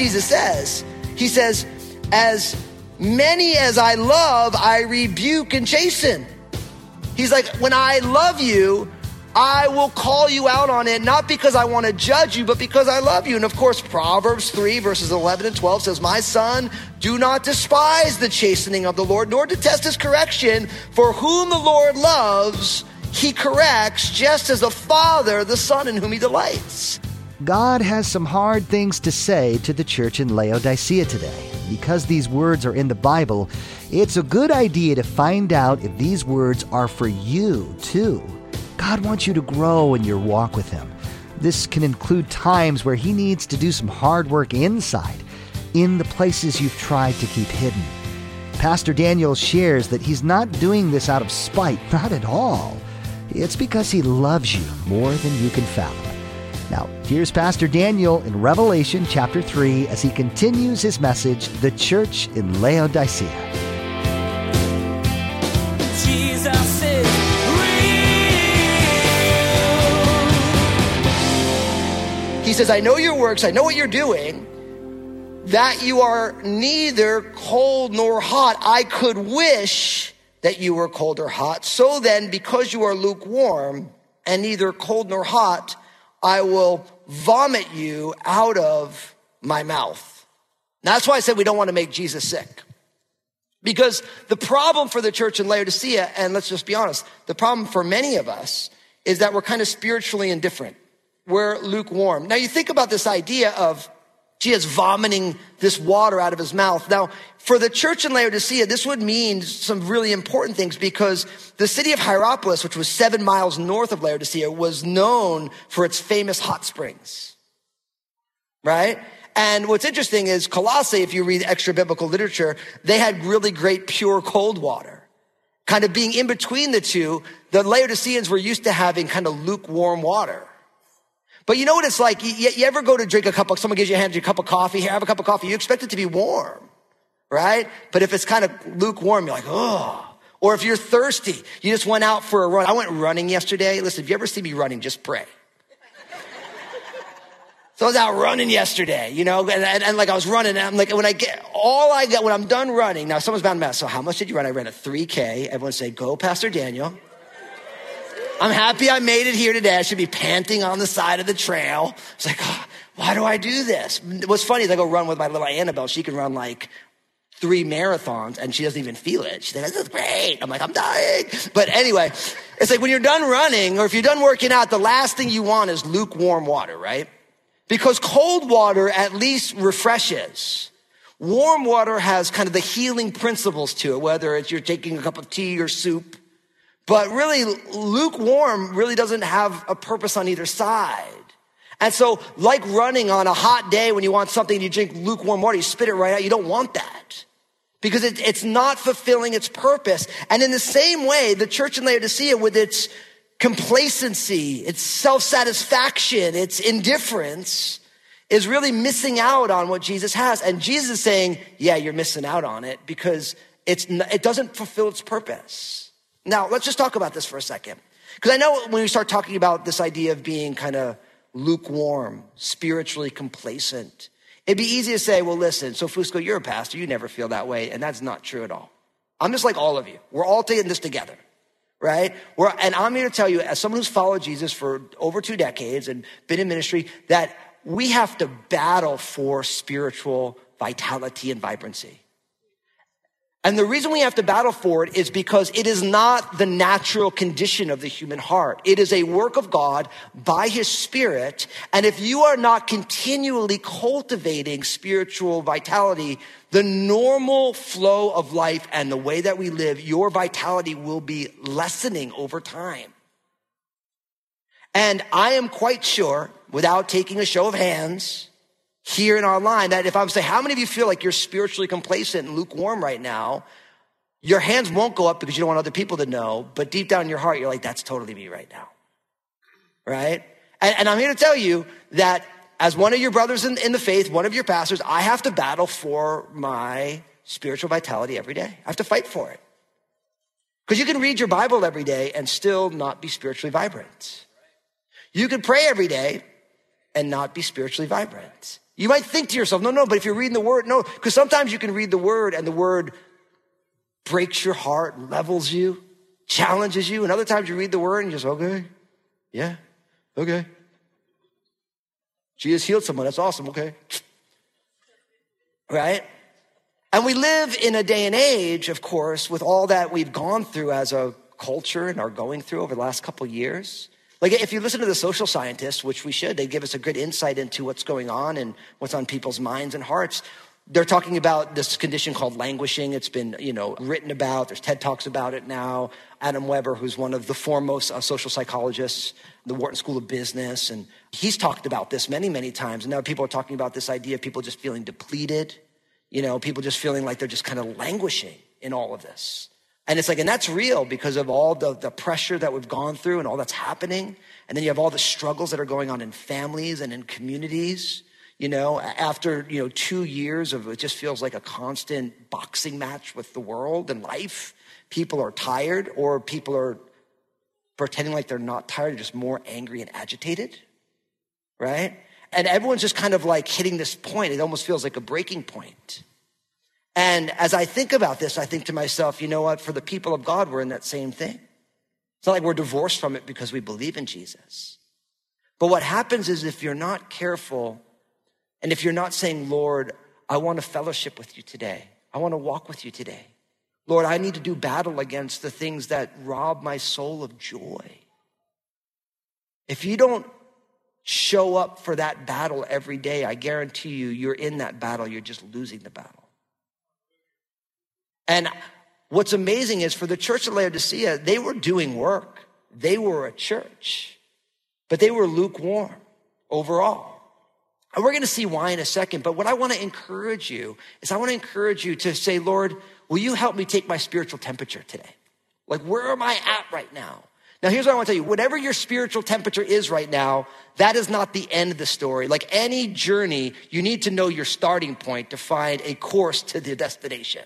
Jesus says. He says, As many as I love, I rebuke and chasten. He's like, When I love you, I will call you out on it, not because I want to judge you, but because I love you. And of course, Proverbs 3, verses 11 and 12 says, My son, do not despise the chastening of the Lord, nor detest his correction, for whom the Lord loves, he corrects, just as a father the son in whom he delights. God has some hard things to say to the church in Laodicea today. Because these words are in the Bible, it's a good idea to find out if these words are for you, too. God wants you to grow in your walk with Him. This can include times where He needs to do some hard work inside, in the places you've tried to keep hidden. Pastor Daniel shares that he's not doing this out of spite, not at all. It's because he loves you more than you can fathom. Now, here's Pastor Daniel in Revelation chapter 3 as he continues his message, The Church in Laodicea. Jesus is real. He says, I know your works, I know what you're doing, that you are neither cold nor hot. I could wish that you were cold or hot. So then, because you are lukewarm and neither cold nor hot, I will vomit you out of my mouth. Now, that's why I said we don't want to make Jesus sick. Because the problem for the church in Laodicea, and let's just be honest, the problem for many of us is that we're kind of spiritually indifferent. We're lukewarm. Now you think about this idea of Jesus vomiting this water out of his mouth. Now, for the church in Laodicea, this would mean some really important things because the city of Hierapolis, which was seven miles north of Laodicea, was known for its famous hot springs. Right? And what's interesting is Colossae, if you read extra biblical literature, they had really great pure cold water. Kind of being in between the two, the Laodiceans were used to having kind of lukewarm water. But you know what it's like? You, you ever go to drink a cup of, someone gives you a hand, a cup of coffee, here, have a cup of coffee. You expect it to be warm, right? But if it's kind of lukewarm, you're like, oh. Or if you're thirsty, you just went out for a run. I went running yesterday. Listen, if you ever see me running, just pray. So I was out running yesterday, you know, and, and, and, like I was running, and I'm like, when I get, all I get, when I'm done running, now someone's bound to ask, so how much did you run? I ran a 3K. Everyone say, go, Pastor Daniel. I'm happy I made it here today. I should be panting on the side of the trail. It's like, oh, why do I do this? What's funny is I go run with my little Annabelle. She can run like three marathons and she doesn't even feel it. She's like, this is great. I'm like, I'm dying. But anyway, it's like when you're done running or if you're done working out, the last thing you want is lukewarm water, right? Because cold water at least refreshes. Warm water has kind of the healing principles to it, whether it's you're taking a cup of tea or soup. But really, lukewarm really doesn't have a purpose on either side. And so, like running on a hot day when you want something, you drink lukewarm water, you spit it right out. You don't want that because it, it's not fulfilling its purpose. And in the same way, the church in Laodicea with its complacency, its self-satisfaction, its indifference is really missing out on what Jesus has. And Jesus is saying, yeah, you're missing out on it because it's, it doesn't fulfill its purpose. Now, let's just talk about this for a second. Because I know when we start talking about this idea of being kind of lukewarm, spiritually complacent, it'd be easy to say, well, listen, so Fusco, you're a pastor. You never feel that way. And that's not true at all. I'm just like all of you. We're all taking this together right? We're, and I'm here to tell you, as someone who's followed Jesus for over two decades and been in ministry, that we have to battle for spiritual vitality and vibrancy. And the reason we have to battle for it is because it is not the natural condition of the human heart. It is a work of God by his spirit. And if you are not continually cultivating spiritual vitality, the normal flow of life and the way that we live, your vitality will be lessening over time. And I am quite sure, without taking a show of hands, here in our line that if I'm saying, how many of you feel like you're spiritually complacent and lukewarm right now? Your hands won't go up because you don't want other people to know, but deep down in your heart, you're like, that's totally me right now. Right? And, and I'm here to tell you that as one of your brothers in, in the faith, one of your pastors, I have to battle for my spiritual vitality every day. I have to fight for it. Because you can read your Bible every day and still not be spiritually vibrant. You can pray every day and not be spiritually vibrant. You might think to yourself, no, no, but if you're reading the word, no, because sometimes you can read the word and the word breaks your heart, levels you, challenges you. And other times you read the word and you're just, okay, yeah, okay. Jesus healed someone. That's awesome. Okay. Right? And we live in a day and age, of course, with all that we've gone through as a culture and are going through over the last couple years. Like if you listen to the social scientists, which we should, they give us a good insight into what's going on and what's on people's minds and hearts. They're talking about this condition called languishing. It's been, you know, written about. There's TED Talks about it now. Adam Weber, who's one of the foremost uh, social psychologists, the Wharton School of Business, and he's talked about this many, many times. And now people are talking about this idea of people just feeling depleted, you know, people just feeling like they're just kind of languishing in all of this. And it's like, and that's real because of all the, the pressure that we've gone through and all that's happening. And then you have all the struggles that are going on in families and in communities. You know, after, you know, two years of it just feels like a constant boxing match with the world and life. People are tired or people are pretending like they're not tired, just more angry and agitated. Right? And everyone's just kind of like hitting this point. It almost feels like a breaking point. And as I think about this, I think to myself, you know what? For the people of God, we're in that same thing. It's not like we're divorced from it because we believe in Jesus. But what happens is if you're not careful and if you're not saying, Lord, I want to fellowship with you today, I want to walk with you today. Lord, I need to do battle against the things that rob my soul of joy. If you don't show up for that battle every day, I guarantee you, you're in that battle, you're just losing the battle. And what's amazing is for the church of Laodicea, they were doing work. They were a church, but they were lukewarm overall. And we're going to see why in a second. But what I want to encourage you is I want to encourage you to say, Lord, will you help me take my spiritual temperature today? Like, where am I at right now? Now, here's what I want to tell you. Whatever your spiritual temperature is right now, that is not the end of the story. Like any journey, you need to know your starting point to find a course to the destination.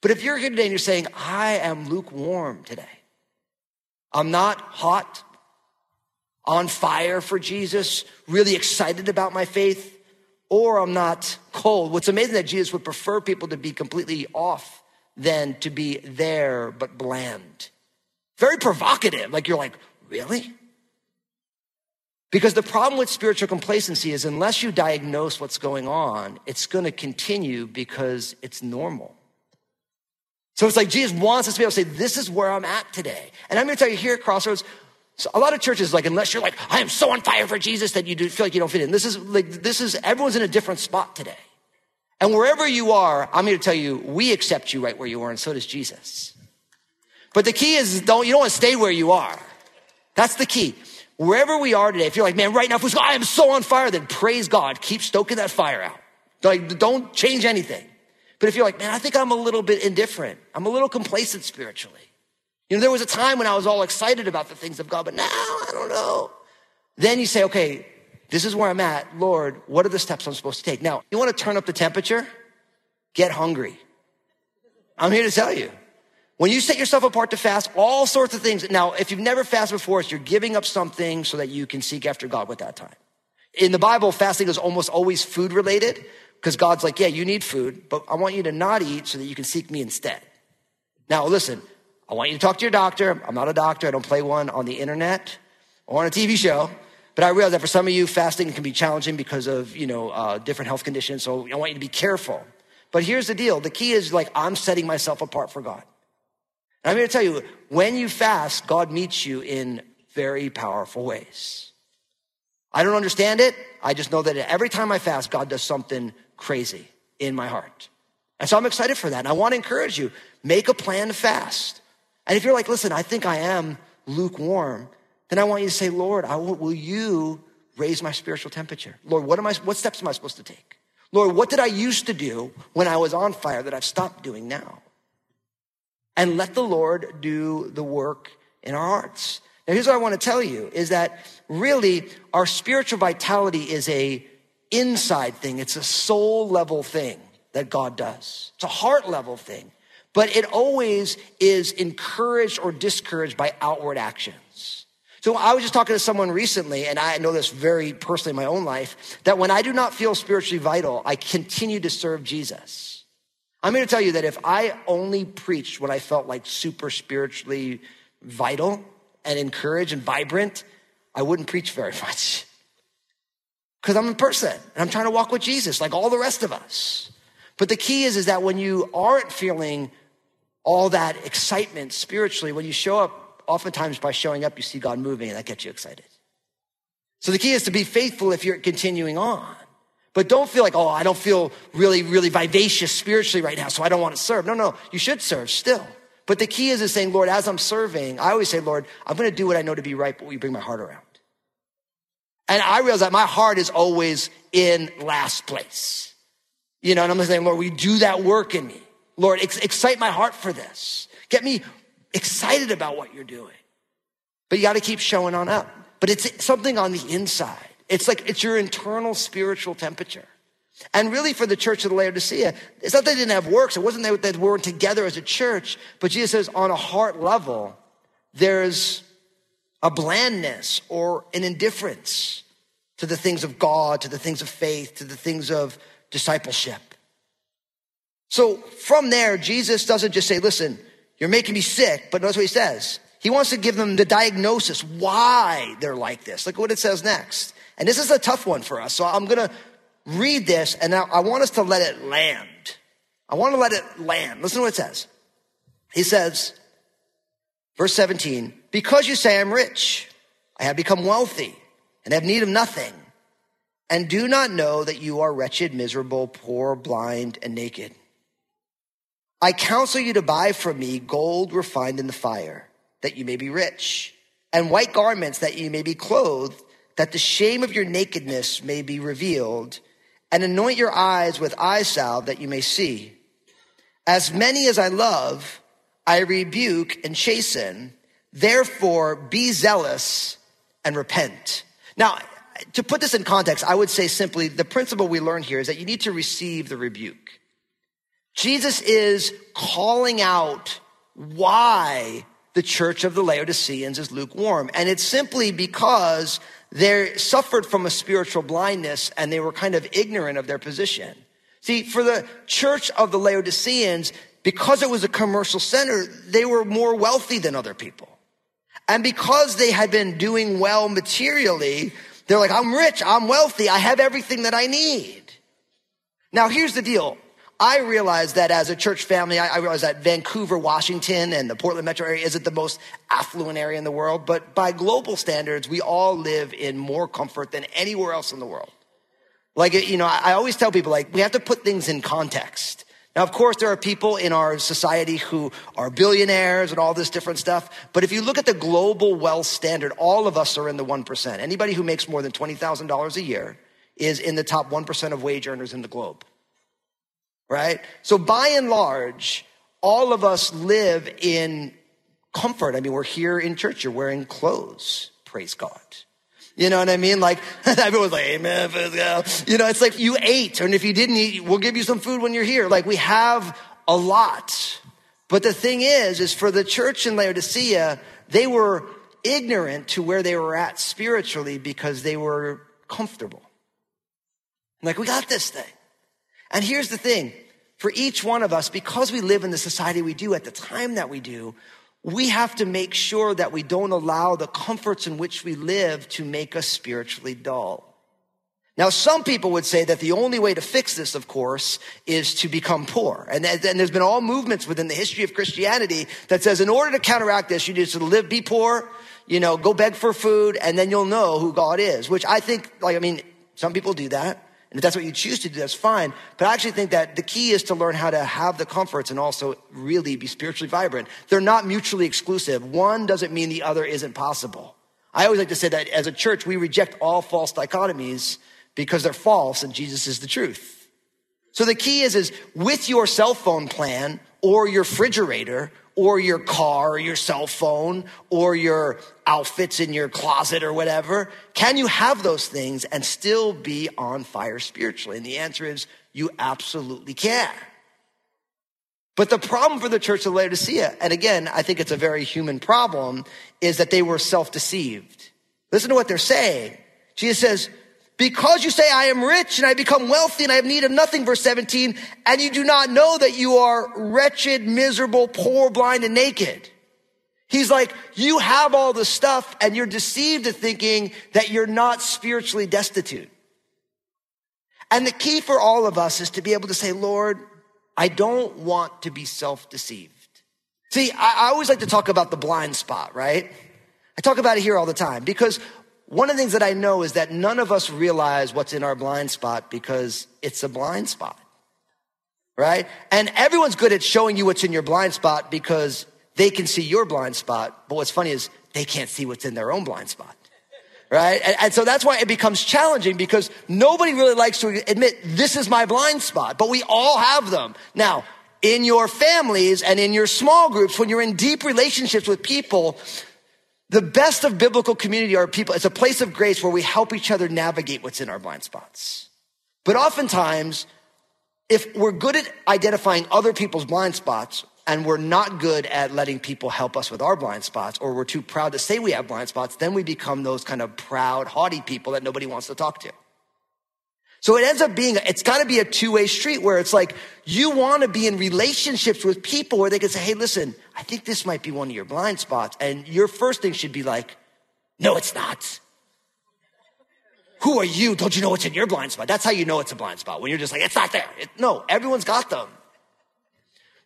But if you're here today and you're saying, I am lukewarm today, I'm not hot, on fire for Jesus, really excited about my faith, or I'm not cold. What's amazing that Jesus would prefer people to be completely off than to be there but bland. Very provocative. Like you're like, really? Because the problem with spiritual complacency is unless you diagnose what's going on, it's going to continue because it's normal. So it's like Jesus wants us to be able to say, this is where I'm at today. And I'm going to tell you here at Crossroads, so a lot of churches, like, unless you're like, I am so on fire for Jesus that you do feel like you don't fit in. This is like, this is, everyone's in a different spot today. And wherever you are, I'm here to tell you, we accept you right where you are, and so does Jesus. But the key is don't, you don't want to stay where you are. That's the key. Wherever we are today, if you're like, man, right now, I am so on fire, then praise God. Keep stoking that fire out. Like, don't change anything. But if you're like, man, I think I'm a little bit indifferent, I'm a little complacent spiritually. You know, there was a time when I was all excited about the things of God, but now I don't know. Then you say, okay, this is where I'm at. Lord, what are the steps I'm supposed to take? Now, you want to turn up the temperature? Get hungry. I'm here to tell you. When you set yourself apart to fast, all sorts of things. Now, if you've never fasted before, you're giving up something so that you can seek after God with that time. In the Bible, fasting is almost always food related. Because God's like, yeah, you need food, but I want you to not eat so that you can seek me instead. Now, listen, I want you to talk to your doctor. I'm not a doctor. I don't play one on the internet or on a TV show. But I realize that for some of you, fasting can be challenging because of, you know, uh, different health conditions. So I want you to be careful. But here's the deal. The key is like, I'm setting myself apart for God. And I'm here to tell you, when you fast, God meets you in very powerful ways. I don't understand it. I just know that every time I fast, God does something crazy in my heart. And so I'm excited for that. And I want to encourage you make a plan fast. And if you're like, listen, I think I am lukewarm, then I want you to say, Lord, I will, will you raise my spiritual temperature? Lord, what am I, what steps am I supposed to take? Lord, what did I used to do when I was on fire that I've stopped doing now? and let the Lord do the work in our hearts. Now, here's what I want to tell you is that really our spiritual vitality is a inside thing. It's a soul level thing that God does. It's a heart level thing, but it always is encouraged or discouraged by outward actions. So I was just talking to someone recently, and I know this very personally in my own life, that when I do not feel spiritually vital, I continue to serve Jesus. I'm going to tell you that if I only preached when I felt like super spiritually vital and encouraged and vibrant, I wouldn't preach very much. Because I'm a person and I'm trying to walk with Jesus like all the rest of us. But the key is, is that when you aren't feeling all that excitement spiritually, when you show up, oftentimes by showing up, you see God moving and that gets you excited. So the key is to be faithful if you're continuing on. But don't feel like, oh, I don't feel really, really vivacious spiritually right now, so I don't want to serve. No, no, you should serve still. But the key is, is saying, Lord, as I'm serving, I always say, Lord, I'm going to do what I know to be right, but will you bring my heart around? And I realize that my heart is always in last place. You know, and I'm saying, Lord, you do that work in me? Lord, ex- excite my heart for this. Get me excited about what you're doing. But you got to keep showing on up. But it's something on the inside. It's like it's your internal spiritual temperature. And really, for the church of the Laodicea, it's not that they didn't have works. It wasn't that they weren't together as a church. But Jesus says, on a heart level, there's a blandness or an indifference to the things of God, to the things of faith, to the things of discipleship. So from there, Jesus doesn't just say, listen, you're making me sick, but notice what he says. He wants to give them the diagnosis, why they're like this. Look what it says next. And this is a tough one for us. So I'm going to read this and now I want us to let it land. I want to let it land. Listen to what it says. He says, verse 17, because you say I'm rich, I have become wealthy and have need of nothing and do not know that you are wretched, miserable, poor, blind, and naked. I counsel you to buy from me gold refined in the fire, that you may be rich, and white garments that you may be clothed, that the shame of your nakedness may be revealed, and anoint your eyes with eye salve that you may see. As many as I love, I rebuke and chasten. Therefore, be zealous and repent. Now, to put this in context, I would say simply the principle we learn here is that you need to receive the rebuke. Jesus is calling out why the church of the Laodiceans is lukewarm. And it's simply because they suffered from a spiritual blindness and they were kind of ignorant of their position. See, for the church of the Laodiceans, because it was a commercial center, they were more wealthy than other people. And because they had been doing well materially, they're like, I'm rich, I'm wealthy, I have everything that I need. Now, here's the deal. I realize that as a church family, I, realize that Vancouver, Washington, and the Portland metro area isn't the most affluent area in the world, but by global standards, we all live in more comfort than anywhere else in the world. Like, you know, I always tell people, like, we have to put things in context. Now, of course, there are people in our society who are billionaires and all this different stuff. But if you look at the global wealth standard, all of us are in the 1%. Anybody who makes more than $20,000 a year is in the top 1% of wage earners in the globe right? So by and large, all of us live in comfort. I mean, we're here in church, you're wearing clothes. Praise God. You know what I mean? Like, everyone's like, amen, you know, it's like you ate, and if you didn't eat, we'll give you some food when you're here. Like, we have a lot. But the thing is, is for the church in Laodicea, they were ignorant to where they were at spiritually because they were comfortable. Like, we got this thing. And here's the thing for each one of us, because we live in the society we do at the time that we do, we have to make sure that we don't allow the comforts in which we live to make us spiritually dull. Now, some people would say that the only way to fix this, of course, is to become poor. And, and there's been all movements within the history of Christianity that says in order to counteract this, you need to live, be poor, you know, go beg for food, and then you'll know who God is, which I think, like, I mean, some people do that. If that's what you choose to do, that's fine. But I actually think that the key is to learn how to have the comforts and also really be spiritually vibrant. They're not mutually exclusive. One doesn't mean the other isn't possible. I always like to say that as a church, we reject all false dichotomies because they're false and Jesus is the truth. So the key is, is with your cell phone plan or your refrigerator or your car or your cell phone or your outfits in your closet or whatever? Can you have those things and still be on fire spiritually? And the answer is you absolutely can. But the problem for the church of Laodicea, and again, I think it's a very human problem, is that they were self deceived. Listen to what they're saying. Jesus says, because you say, I am rich and I become wealthy and I have need of nothing, verse 17, and you do not know that you are wretched, miserable, poor, blind, and naked. He's like, you have all the stuff and you're deceived into thinking that you're not spiritually destitute. And the key for all of us is to be able to say, Lord, I don't want to be self deceived. See, I, I always like to talk about the blind spot, right? I talk about it here all the time because one of the things that I know is that none of us realize what's in our blind spot because it's a blind spot, right? And everyone's good at showing you what's in your blind spot because they can see your blind spot. But what's funny is they can't see what's in their own blind spot, right? And, and so that's why it becomes challenging because nobody really likes to admit this is my blind spot, but we all have them. Now, in your families and in your small groups, when you're in deep relationships with people, the best of biblical community are people, it's a place of grace where we help each other navigate what's in our blind spots. But oftentimes, if we're good at identifying other people's blind spots and we're not good at letting people help us with our blind spots, or we're too proud to say we have blind spots, then we become those kind of proud, haughty people that nobody wants to talk to. So it ends up being, it's got to be a two way street where it's like you want to be in relationships with people where they can say, hey, listen, I think this might be one of your blind spots. And your first thing should be like, no, it's not. Who are you? Don't you know what's in your blind spot? That's how you know it's a blind spot. When you're just like, it's not there. It, no, everyone's got them.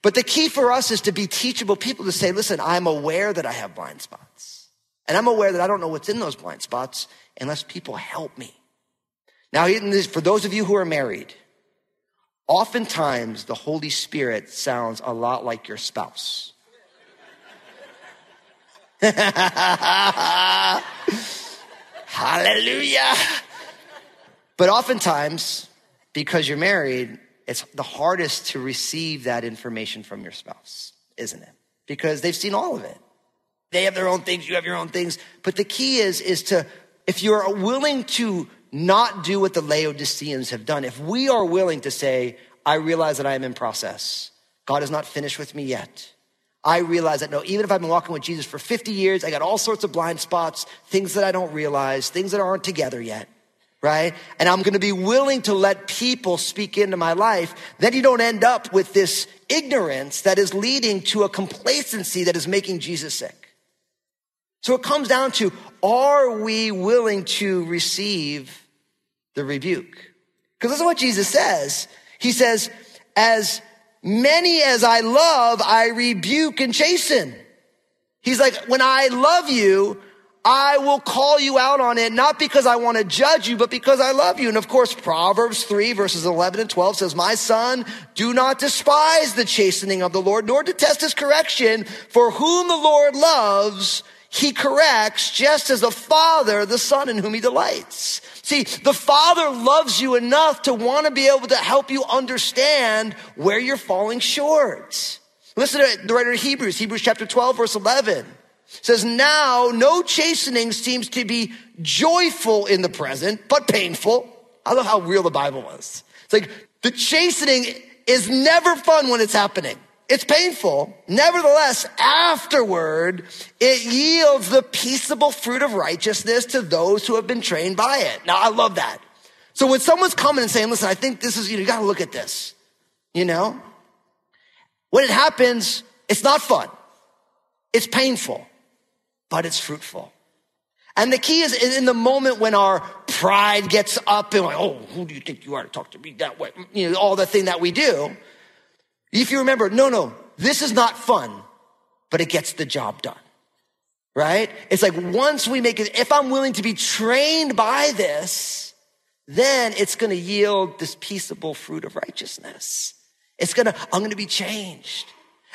But the key for us is to be teachable people to say, listen, I'm aware that I have blind spots. And I'm aware that I don't know what's in those blind spots unless people help me. Now, for those of you who are married, oftentimes the Holy Spirit sounds a lot like your spouse. Hallelujah. But oftentimes, because you're married, it's the hardest to receive that information from your spouse, isn't it? Because they've seen all of it. They have their own things, you have your own things. But the key is, is to, if you're willing to not do what the Laodiceans have done, if we are willing to say, I realize that I am in process, God is not finished with me yet. I realize that no, even if I've been walking with Jesus for 50 years, I got all sorts of blind spots, things that I don't realize, things that aren't together yet, right? And I'm going to be willing to let people speak into my life. Then you don't end up with this ignorance that is leading to a complacency that is making Jesus sick. So it comes down to, are we willing to receive the rebuke? Because this is what Jesus says. He says, as many as I love, I rebuke and chasten. He's like, when I love you, I will call you out on it, not because I want to judge you, but because I love you. And of course, Proverbs 3 verses 11 and 12 says, my son, do not despise the chastening of the Lord, nor detest his correction, for whom the Lord loves, he corrects just as a father, the son in whom he delights. See, the father loves you enough to want to be able to help you understand where you're falling short. Listen to the writer of Hebrews, Hebrews chapter 12, verse 11 says, now no chastening seems to be joyful in the present, but painful. I love how real the Bible is. It's like the chastening is never fun when it's happening. It's painful. Nevertheless, afterward, it yields the peaceable fruit of righteousness to those who have been trained by it. Now, I love that. So when someone's coming and saying, listen, I think this is, you, know, you gotta look at this, you know? When it happens, it's not fun. It's painful, but it's fruitful. And the key is in the moment when our pride gets up and like, oh, who do you think you are to talk to me that way? You know, all the thing that we do. If you remember, no, no, this is not fun, but it gets the job done. Right? It's like once we make it, if I'm willing to be trained by this, then it's going to yield this peaceable fruit of righteousness. It's going to, I'm going to be changed.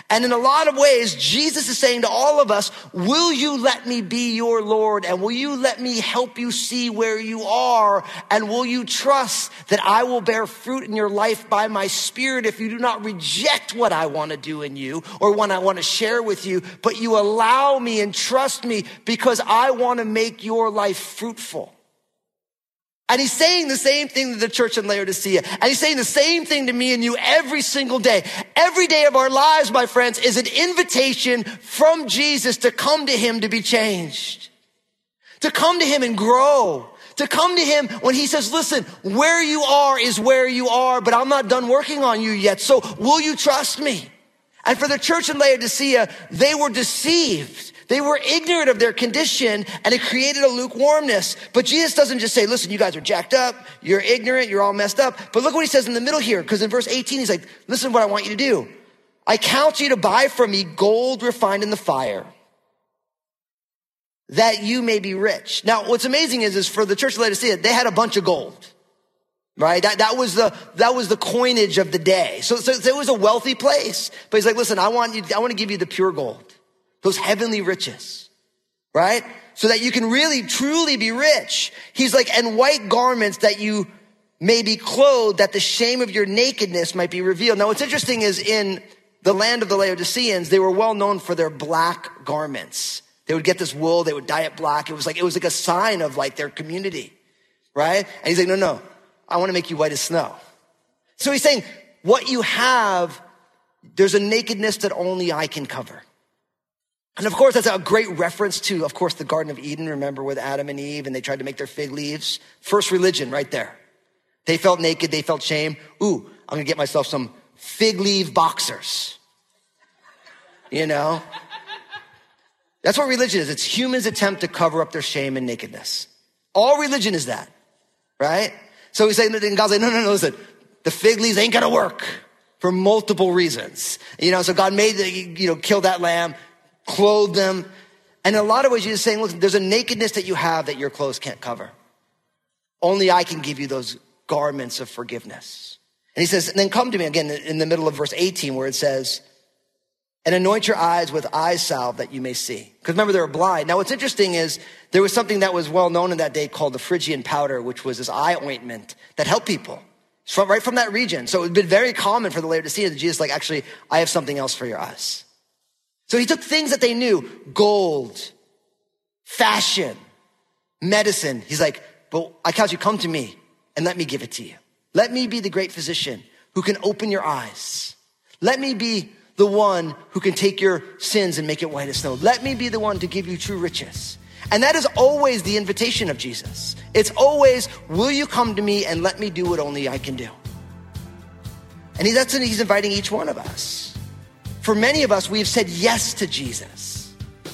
And in a lot of ways, Jesus is saying to all of us, will you let me be your Lord? And will you let me help you see where you are? And will you trust that I will bear fruit in your life by my spirit if you do not reject what I want to do in you or what I want to share with you, but you allow me and trust me because I want to make your life fruitful. And he's saying the same thing to the church in Laodicea. And he's saying the same thing to me and you every single day. Every day of our lives, my friends, is an invitation from Jesus to come to him to be changed. To come to him and grow. To come to him when he says, listen, where you are is where you are, but I'm not done working on you yet. So will you trust me? And for the church in Laodicea, they were deceived. They were ignorant of their condition and it created a lukewarmness. But Jesus doesn't just say, listen, you guys are jacked up. You're ignorant. You're all messed up. But look what he says in the middle here. Cause in verse 18, he's like, listen what I want you to do. I count you to buy from me gold refined in the fire that you may be rich. Now, what's amazing is, is for the church of Laodicea, they had a bunch of gold. Right? That, that was the, that was the coinage of the day. So, so it was a wealthy place. But he's like, listen, I want you, I want to give you the pure gold those heavenly riches, right? So that you can really, truly be rich. He's like, and white garments that you may be clothed, that the shame of your nakedness might be revealed. Now, what's interesting is in the land of the Laodiceans, they were well known for their black garments. They would get this wool, they would dye it black. It was like, it was like a sign of like their community, right? And he's like, no, no, I want to make you white as snow. So he's saying, what you have, there's a nakedness that only I can cover. And of course, that's a great reference to, of course, the Garden of Eden. Remember with Adam and Eve and they tried to make their fig leaves? First religion right there. They felt naked. They felt shame. Ooh, I'm going to get myself some fig leaf boxers. You know? That's what religion is. It's humans' attempt to cover up their shame and nakedness. All religion is that, right? So he's saying, and God's like, no, no, no, listen, the fig leaves ain't gonna work for multiple reasons. You know, so God made the, you know, kill that lamb, clothe them. And in a lot of ways, Jesus is saying, look, there's a nakedness that you have that your clothes can't cover. Only I can give you those garments of forgiveness. And he says, and then come to me again in the middle of verse 18 where it says, and anoint your eyes with eye salve that you may see. Because remember, they were blind. Now, what's interesting is there was something that was well known in that day called the Phrygian powder, which was this eye ointment that helped people. It's from, right from that region. So it had been very common for the Laodiceans that Jesus, like, actually, I have something else for your eyes. So he took things that they knew gold, fashion, medicine. He's like, but I count you come to me and let me give it to you. Let me be the great physician who can open your eyes. Let me be the one who can take your sins and make it white as snow. Let me be the one to give you true riches. And that is always the invitation of Jesus. It's always, will you come to me and let me do what only I can do? And he, that's he's inviting each one of us. For many of us, we've said yes to Jesus,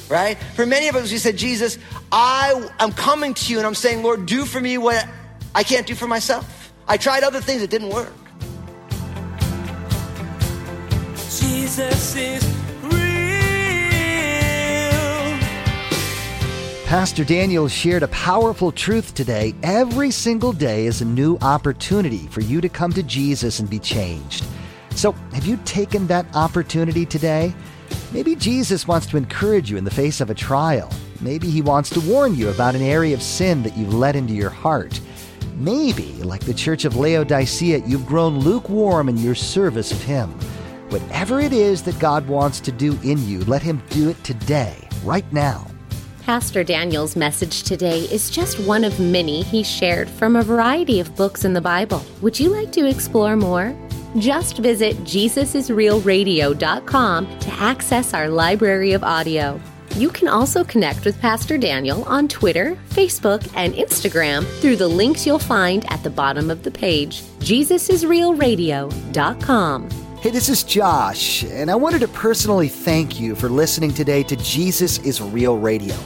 right? For many of us, we said, Jesus, I am coming to you and I'm saying, Lord, do for me what I can't do for myself. I tried other things, it didn't work. Jesus is real. Pastor Daniel shared a powerful truth today. Every single day is a new opportunity for you to come to Jesus and be changed. So, have you taken that opportunity today? Maybe Jesus wants to encourage you in the face of a trial. Maybe he wants to warn you about an area of sin that you've let into your heart. Maybe, like the church of Laodicea, you've grown lukewarm in your service of him. Whatever it is that God wants to do in you, let him do it today, right now. Pastor Daniel's message today is just one of many he shared from a variety of books in the Bible. Would you like to explore more? Just visit JesusIsRealRadio.com to access our library of audio. You can also connect with Pastor Daniel on Twitter, Facebook, and Instagram through the links you'll find at the bottom of the page, JesusIsRealRadio.com. Hey, this is Josh, and I wanted to personally thank you for listening today to Jesus is Real Radio.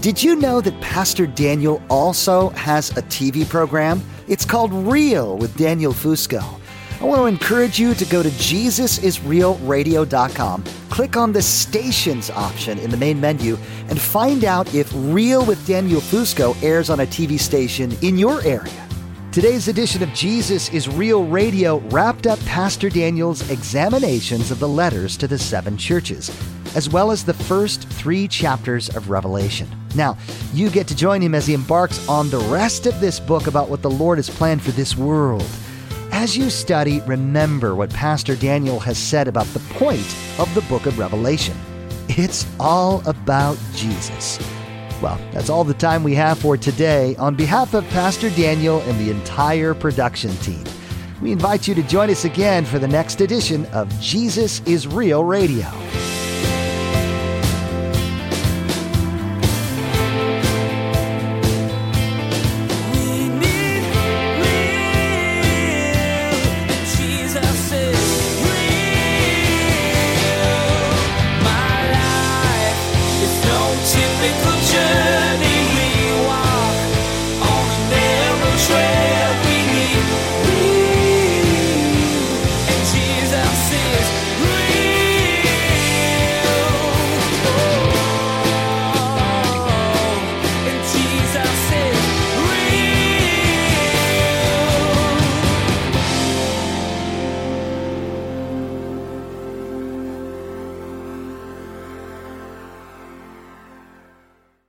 Did you know that Pastor Daniel also has a TV program? It's called Real with Daniel Fusco. I want to encourage you to go to JesusIsRealRadio.com, click on the stations option in the main menu, and find out if Real with Daniel Fusco airs on a TV station in your area. Today's edition of Jesus is Real Radio wrapped up Pastor Daniel's examinations of the letters to the seven churches, as well as the first three chapters of Revelation. Now, you get to join him as he embarks on the rest of this book about what the Lord has planned for this world. As you study, remember what Pastor Daniel has said about the point of the book of Revelation. It's all about Jesus. Well, that's all the time we have for today. On behalf of Pastor Daniel and the entire production team, we invite you to join us again for the next edition of Jesus is Real Radio.